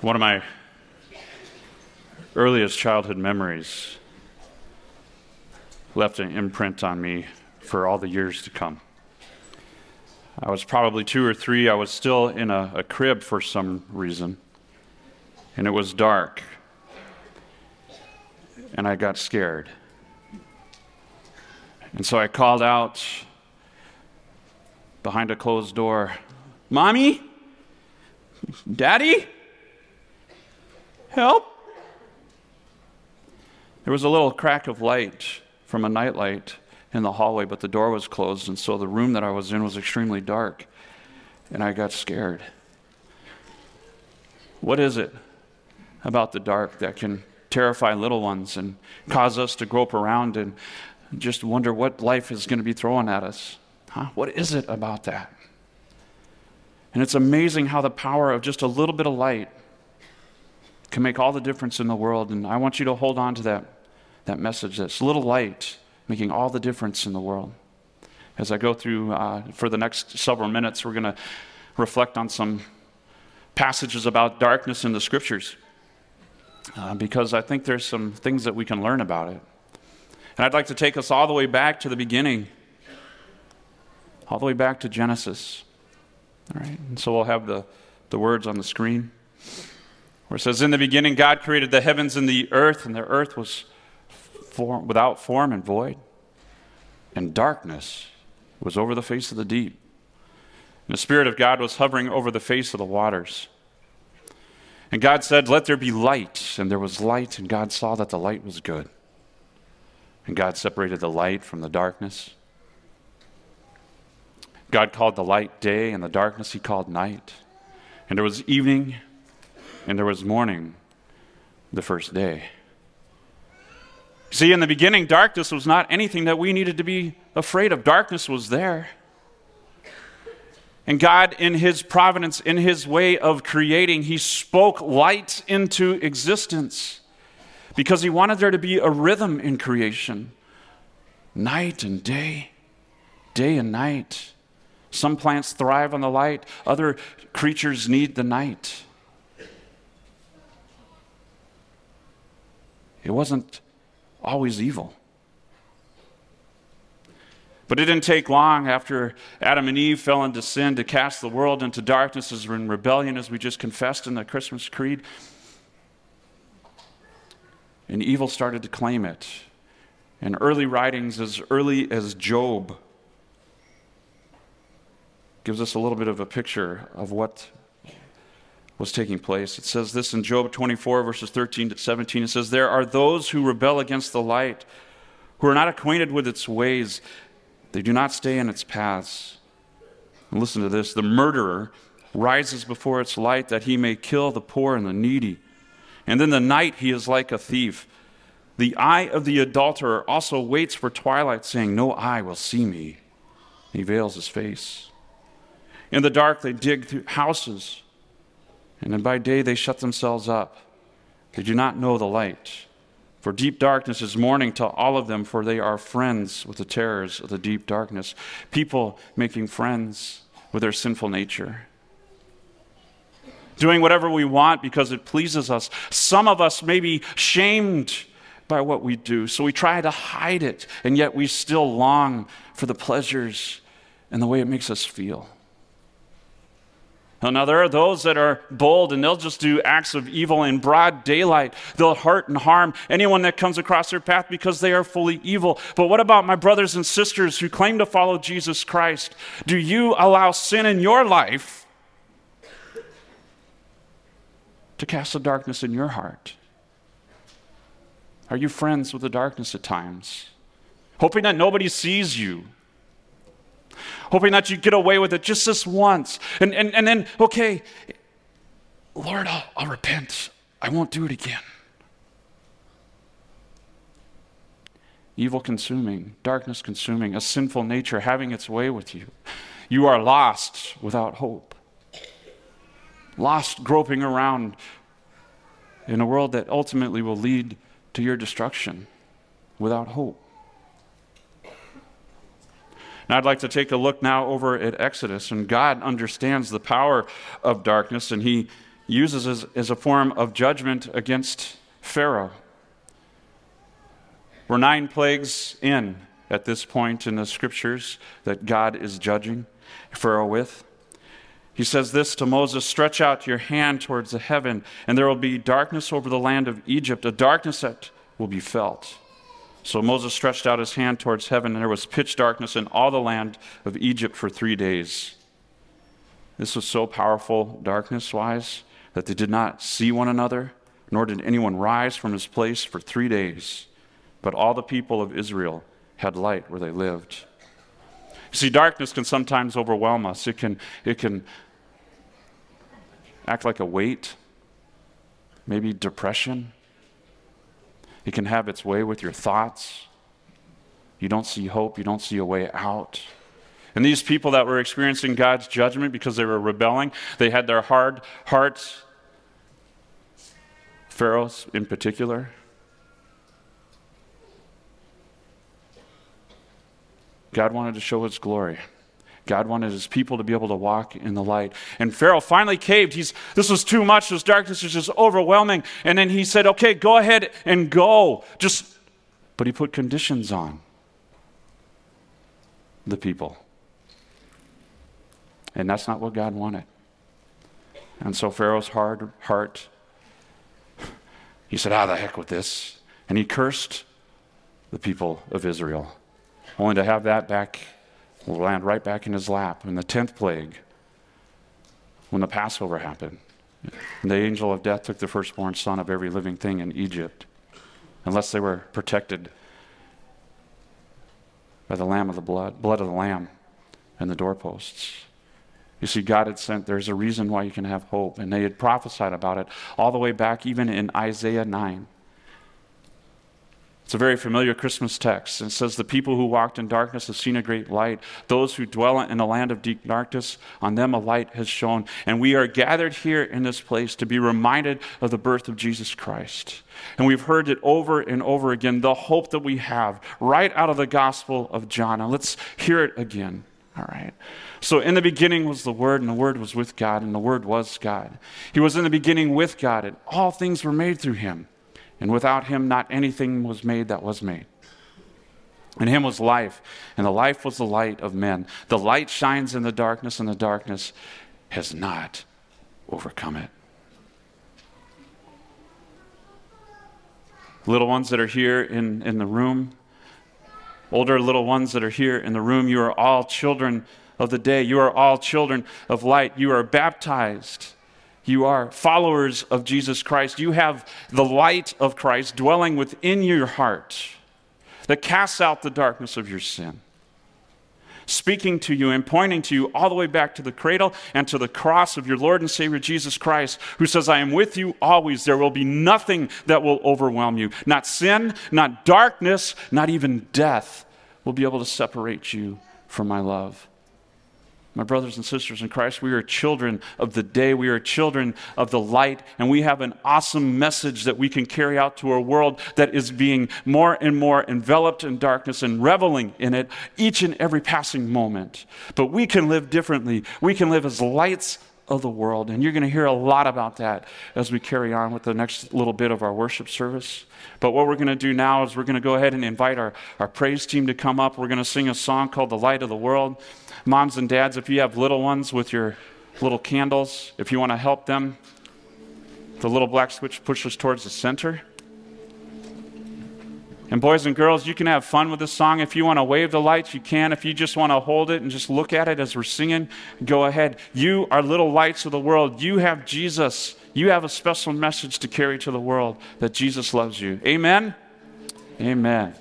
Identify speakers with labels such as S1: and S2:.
S1: One of my earliest childhood memories left an imprint on me for all the years to come. I was probably two or three. I was still in a, a crib for some reason, and it was dark, and I got scared. And so I called out behind a closed door, Mommy? Daddy? Help? There was a little crack of light from a nightlight in the hallway, but the door was closed, and so the room that I was in was extremely dark, and I got scared. What is it about the dark that can terrify little ones and cause us to grope around and just wonder what life is going to be throwing at us? Huh? What is it about that? And it's amazing how the power of just a little bit of light can make all the difference in the world. And I want you to hold on to that, that message, this little light making all the difference in the world. As I go through uh, for the next several minutes, we're going to reflect on some passages about darkness in the scriptures uh, because I think there's some things that we can learn about it. And I'd like to take us all the way back to the beginning, all the way back to Genesis. All right, and so we'll have the, the words on the screen where it says, In the beginning, God created the heavens and the earth, and the earth was form, without form and void, and darkness was over the face of the deep. And the Spirit of God was hovering over the face of the waters. And God said, Let there be light. And there was light, and God saw that the light was good. And God separated the light from the darkness. God called the light day, and the darkness he called night. And there was evening, and there was morning the first day. See, in the beginning, darkness was not anything that we needed to be afraid of. Darkness was there. And God, in His providence, in His way of creating, He spoke light into existence because He wanted there to be a rhythm in creation night and day, day and night. Some plants thrive on the light, other creatures need the night. It wasn't always evil. But it didn't take long after Adam and Eve fell into sin to cast the world into darkness as in rebellion, as we just confessed in the Christmas Creed. And evil started to claim it. In early writings, as early as Job, gives us a little bit of a picture of what was taking place. It says this in Job 24, verses 13 to 17. It says, There are those who rebel against the light, who are not acquainted with its ways, they do not stay in its paths. And listen to this the murderer rises before its light that he may kill the poor and the needy. And in the night he is like a thief. The eye of the adulterer also waits for twilight, saying, No eye will see me. He veils his face. In the dark they dig through houses, and then by day they shut themselves up. They do not know the light. For deep darkness is morning to all of them, for they are friends with the terrors of the deep darkness. People making friends with their sinful nature. Doing whatever we want because it pleases us. Some of us may be shamed by what we do, so we try to hide it, and yet we still long for the pleasures and the way it makes us feel. Now, there are those that are bold and they'll just do acts of evil in broad daylight. They'll hurt and harm anyone that comes across their path because they are fully evil. But what about my brothers and sisters who claim to follow Jesus Christ? Do you allow sin in your life to cast the darkness in your heart? Are you friends with the darkness at times? Hoping that nobody sees you hoping that you get away with it just this once. And, and, and then, okay, Lord, I'll, I'll repent. I won't do it again. Evil consuming, darkness consuming, a sinful nature having its way with you. You are lost without hope. Lost groping around in a world that ultimately will lead to your destruction without hope. And I'd like to take a look now over at Exodus. And God understands the power of darkness, and He uses as, as a form of judgment against Pharaoh. We're nine plagues in at this point in the scriptures that God is judging Pharaoh with. He says this to Moses Stretch out your hand towards the heaven, and there will be darkness over the land of Egypt, a darkness that will be felt. So Moses stretched out his hand towards heaven, and there was pitch darkness in all the land of Egypt for three days. This was so powerful, darkness wise, that they did not see one another, nor did anyone rise from his place for three days. But all the people of Israel had light where they lived. See, darkness can sometimes overwhelm us. It can, it can act like a weight, maybe depression. It can have its way with your thoughts. You don't see hope, you don't see a way out. And these people that were experiencing God's judgment because they were rebelling, they had their hard hearts, Pharaoh's in particular, God wanted to show his glory. God wanted his people to be able to walk in the light. And Pharaoh finally caved. He's, this was too much. This darkness was just overwhelming. And then he said, Okay, go ahead and go. Just, but he put conditions on the people. And that's not what God wanted. And so Pharaoh's hard heart, he said, Ah, the heck with this. And he cursed the people of Israel only to have that back land right back in his lap in the 10th plague when the Passover happened. And the angel of death took the firstborn son of every living thing in Egypt, unless they were protected by the lamb of the blood, blood of the lamb and the doorposts. You see, God had sent, there's a reason why you can have hope. And they had prophesied about it all the way back, even in Isaiah 9. It's a very familiar Christmas text. It says, The people who walked in darkness have seen a great light. Those who dwell in a land of deep darkness, on them a light has shone. And we are gathered here in this place to be reminded of the birth of Jesus Christ. And we've heard it over and over again, the hope that we have right out of the Gospel of John. Now let's hear it again. All right. So, in the beginning was the Word, and the Word was with God, and the Word was God. He was in the beginning with God, and all things were made through Him and without him, not anything was made that was made. In him was life, and the life was the light of men. The light shines in the darkness, and the darkness has not overcome it. Little ones that are here in, in the room, older little ones that are here in the room, you are all children of the day. You are all children of light. You are baptized you are followers of Jesus Christ. You have the light of Christ dwelling within your heart that casts out the darkness of your sin. Speaking to you and pointing to you all the way back to the cradle and to the cross of your Lord and Savior Jesus Christ, who says, I am with you always. There will be nothing that will overwhelm you. Not sin, not darkness, not even death will be able to separate you from my love. My brothers and sisters in Christ, we are children of the day. We are children of the light, and we have an awesome message that we can carry out to a world that is being more and more enveloped in darkness and reveling in it each and every passing moment. But we can live differently. We can live as lights of the world. And you're going to hear a lot about that as we carry on with the next little bit of our worship service. But what we're going to do now is we're going to go ahead and invite our, our praise team to come up. We're going to sing a song called The Light of the World. Moms and dads, if you have little ones with your little candles, if you want to help them, the little black switch pushes towards the center. And boys and girls, you can have fun with this song. If you want to wave the lights, you can. If you just want to hold it and just look at it as we're singing, go ahead. You are little lights of the world. You have Jesus. You have a special message to carry to the world that Jesus loves you. Amen? Amen.